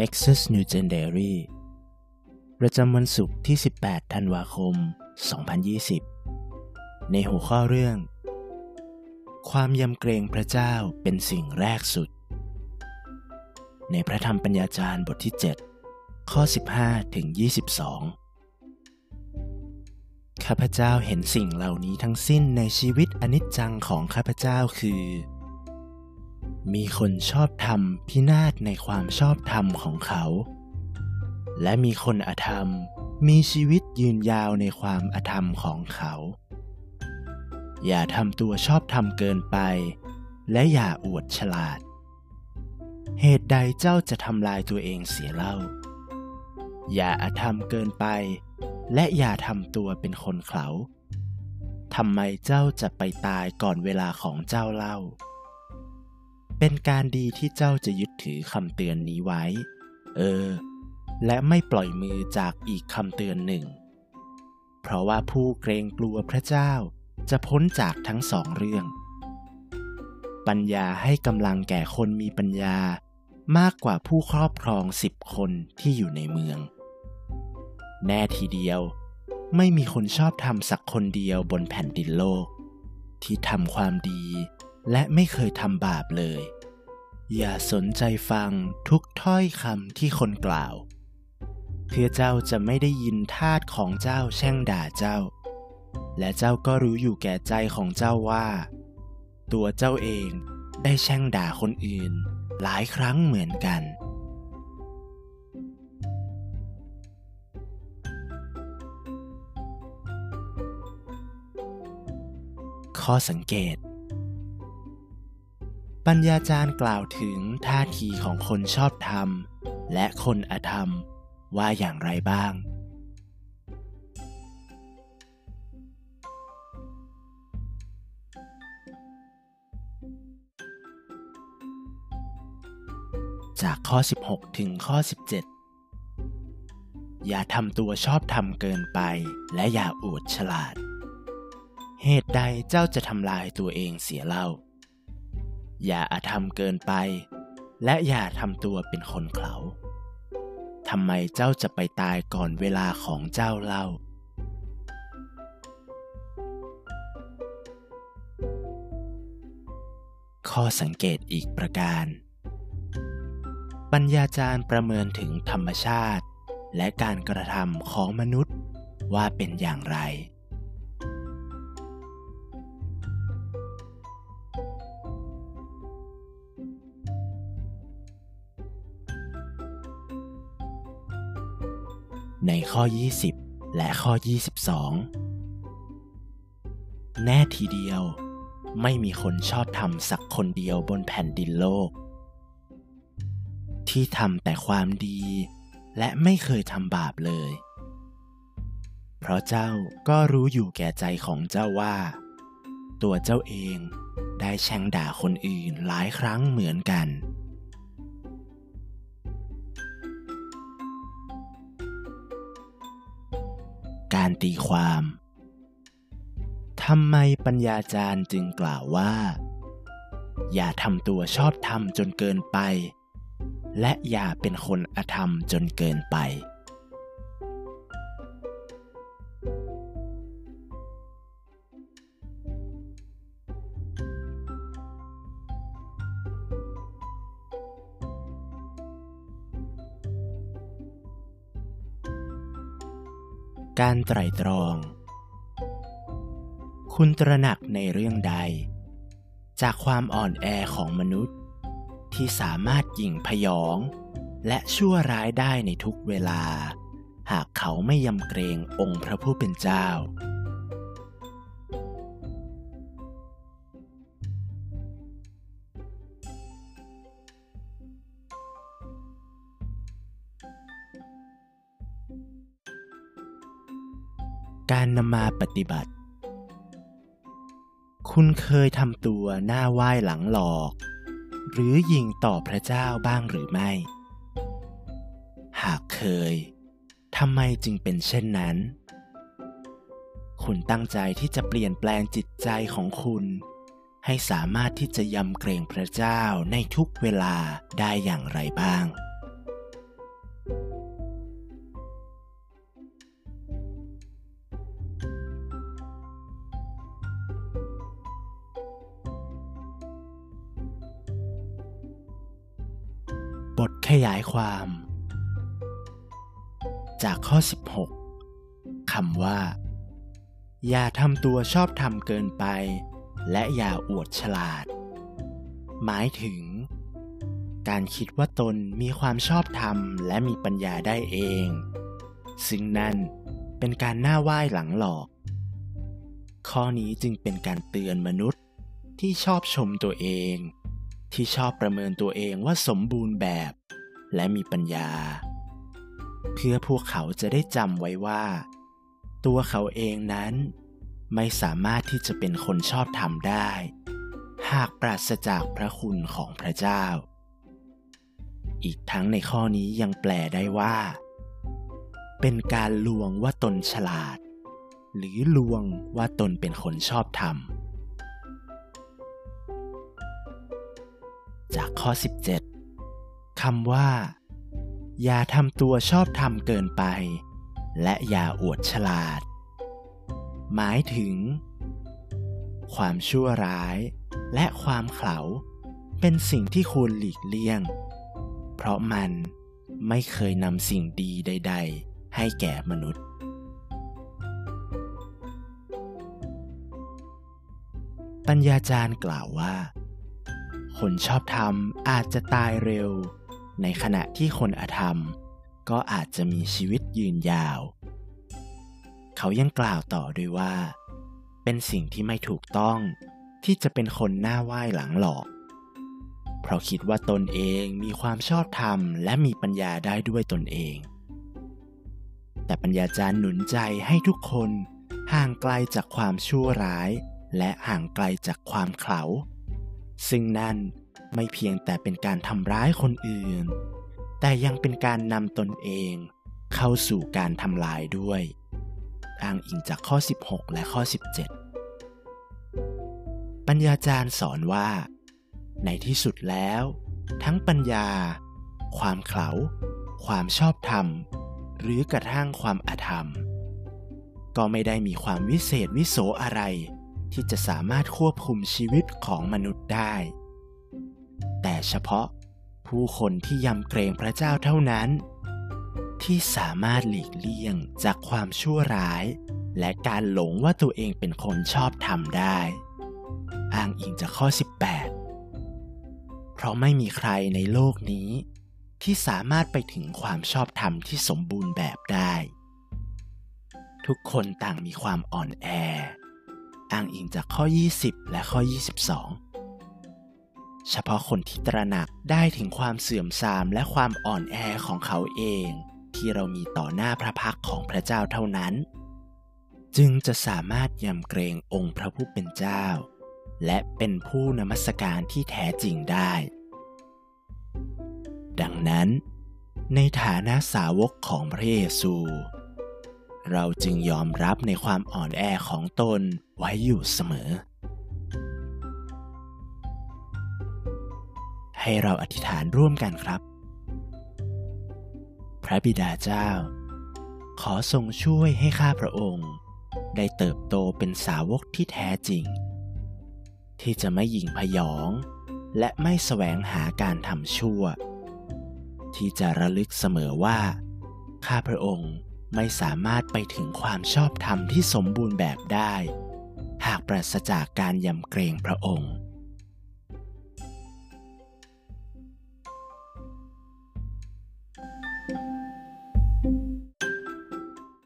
Nexus New Gen Diary ประจำวันศุกร์ที่ 18 ธันวาคม 2020 ในหัวข้อเรื่อง ความยำเกรงพระเจ้าเป็นสิ่งแรกสุด ในพระธรรมปัญญาจารย์บทที่ 7 ข้อ 15 ถึง 22 ข้าพเจ้าเห็นสิ่งเหล่านี้ทั้งสิ้นในชีวิตอนิจจังของข้าพเจ้าคือ มีคนชอบธรรมพินาศในความชอบธรรมของเขา และมีคนอธรรมมีชีวิตยืนยาวในความอธรรมของเขา อย่าทำตัวชอบธรรมเกินไป และอย่าอวดฉลาด เหตุใดเจ้าจะทำลายตัวเองเสียเล่า อย่าอธรรมเกินไป และอย่าทำตัวเป็นคนเขาทำไมเจ้าจะไปตายก่อนเวลาของเจ้าเล่า เป็นการดีที่เจ้าจะยึดถือคำเตือนนี้ไว้ เออ และไม่ปล่อยมือจากอีกคำเตือนหนึ่ง เพราะว่าผู้เกรงกลัวพระเจ้าจะพ้นจากทั้งสองเรื่อง ปัญญาให้กำลังแก่คนมีปัญญามากกว่าผู้ครอบครองสิบคนที่อยู่ในเมือง แน่ทีเดียว ไม่มีคนชอบทำสักคนเดียวบนแผ่นดินโลก ที่ทำความดี และไม่เคยทำบาปเลย อย่าสนใจฟังทุกถ้อยคำที่คนกล่าว เพื่อเจ้าจะไม่ได้ยินทาสของเจ้าแช่งด่าเจ้า และเจ้าก็รู้อยู่แก่ใจของเจ้าว่า ตัวเจ้าเองได้แช่งด่าคนอื่น หลายครั้งเหมือนกันข้อสังเกต ปัญญาจารย์กล่าวถึงท่าทีของคนชอบธรรม และคนอธรรมว่าอย่างไรบ้าง จากข้อ 16 ถึงข้อ 17 อย่าทำตัวชอบธรรมเกินไปและอย่าอวดฉลาด เหตุใดเจ้าจะทำลายตัวเองเสียเล่า อย่าอาธรรมเกินไป และอย่าทำตัวเป็นคนเขาทำไมเจ้าจะไปตายก่อนเวลาของเจ้าเล่า ข้อสังเกตอีกประการ ปัญญาจารย์ประเมินถึงธรรมชาติ และการกระทำของมนุษย์ว่าเป็นอย่างไร ในข้อ 20 และข้อ 22 แน่ทีเดียว ไม่มีคนชอบทำสักคนเดียวบนแผ่นดินโลก ที่ทำแต่ความดี และไม่เคยทำบาปเลย เพราะเจ้าก็รู้อยู่แก่ใจของเจ้าว่า ตัวเจ้าเองได้แช่งด่าคนอื่นหลายครั้งเหมือนกัน การตีความทำไมปัญญาจารย์จึงกล่าวว่า อย่าทำตัวชอบธรรมจนเกินไป และอย่าเป็นคนอธรรมจนเกินไป การไตรตรอง คุณตระหนักในเรื่องใด จากความอ่อนแอของมนุษย์ ที่สามารถยิงพยอง และชั่วร้ายได้ในทุกเวลา หากเขาไม่ยำเกรงองค์พระผู้เป็นเจ้า การนำมาปฏิบัติ คุณเคยทำตัวหน้าไหว้หลังหลอก หรือยิงต่อพระเจ้าบ้างหรือไม่ หากเคยทำไมจึงเป็นเช่นนั้น คุณตั้งใจที่จะเปลี่ยนแปลงจิตใจของคุณ ให้สามารถที่จะยำเกรงพระเจ้าในทุกเวลาได้อย่างไรบ้าง บทขยายความ จากข้อ 16คำว่า อย่าทำตัวชอบทำเกินไป และอย่าอวดฉลาด หมายถึง การคิดว่าตนมีความชอบธรรมและมีปัญญาได้เอง ซึ่งนั่นเป็นการหน้าไหว้หลังหลอก ข้อนี้จึงเป็นการเตือนมนุษย์ที่ชอบชมตัวเอง ที่ชอบประเมินตัวเองว่าสมบูรณ์แบบ และมีปัญญา เพื่อพวกเขาจะได้จำไว้ว่า ตัวเขาเองนั้น ไม่สามารถที่จะเป็นคนชอบธรรมได้ หากปราศจากพระคุณของพระเจ้า อีกทั้งในข้อนี้ยังแปลได้ว่า เป็นการลวงว่าตนฉลาด หรือลวงว่าตนเป็นคนชอบธรรม จากข้อ 17 คำว่า อย่าทำตัวชอบทำเกินไป และอย่าอวดฉลาด หมายถึง ความชั่วร้าย และความเขลาเป็นสิ่งที่ควรหลีกเลี่ยง เพราะมันไม่เคยนำสิ่งดีใด ๆ ให้แก่มนุษย์ ปัญญาจารย์กล่าวว่า คนชอบธรรมอาจจะตายเร็ว ในขณะที่คนอธรรม ก็อาจจะมีชีวิตยืนยาว เขายังกล่าวต่อด้วยว่า เป็นสิ่งที่ไม่ถูกต้องที่จะเป็นคนหน้าไหว้หลังหลอก เพราะคิดว่าตนเองมีความชอบธรรมและมีปัญญาได้ด้วยตนเอง แต่ปัญญาจารย์หนุนใจให้ทุกคนห่างไกลจากความชั่วร้าย และห่างไกลจากความเขลา ซึ่งนั่นไม่เพียงแต่เป็นการทำร้ายคนอื่น แต่ยังเป็นการนำตนเองเข้าสู่การทำลายด้วย อ้างอิงจากข้อ 16 และข้อ 17 ปัญญาจารย์สอนว่า ในที่สุดแล้ว ทั้งปัญญา ความเขลาความชอบธรรม หรือกระทั่งความอธรรม ก็ไม่ได้มีความวิเศษวิโสอะไร ที่จะสามารถควบคุมชีวิตของมนุษย์ได้ แต่เฉพาะผู้คนที่ยำเกรงพระเจ้าเท่านั้น ที่สามารถหลีกเลี่ยงจากความชั่วร้าย และการหลงว่าตัวเองเป็นคนชอบทำได้ อ้างอิงจากข้อ 18 เพราะไม่มีใครในโลกนี้ ที่สามารถไปถึงความชอบธรรมที่สมบูรณ์แบบได้ ทุกคนต่างมีความอ่อนแอ อ้างอิงจากข้อ 20 และข้อ 22 เฉพาะคนที่ตระหนักได้ถึงความเสื่อมทรามและความอ่อนแอของเขาเอง ที่เรามีต่อหน้าพระพักของพระเจ้าเท่านั้น จึงจะสามารถยำเกรงองค์พระผู้เป็นเจ้า และเป็นผู้นมัสการที่แท้จริงได้ ดังนั้น ในฐานะสาวกของพระเยซู เราจึงยอมรับในความอ่อนแอของตนไว้อยู่เสมอ ให้เราอธิษฐานร่วมกันครับ พระบิดาเจ้า ขอทรงช่วยให้ข้าพระองค์ ได้เติบโตเป็นสาวกที่แท้จริง ที่จะไม่ยิงพยอง และไม่แสวงหาการทำชั่ว ที่จะระลึกเสมอว่า ข้าพระองค์ ไม่สามารถไปถึงความชอบธรรมที่สมบูรณ์แบบได้ หากปราศจากการยำเกรงพระองค์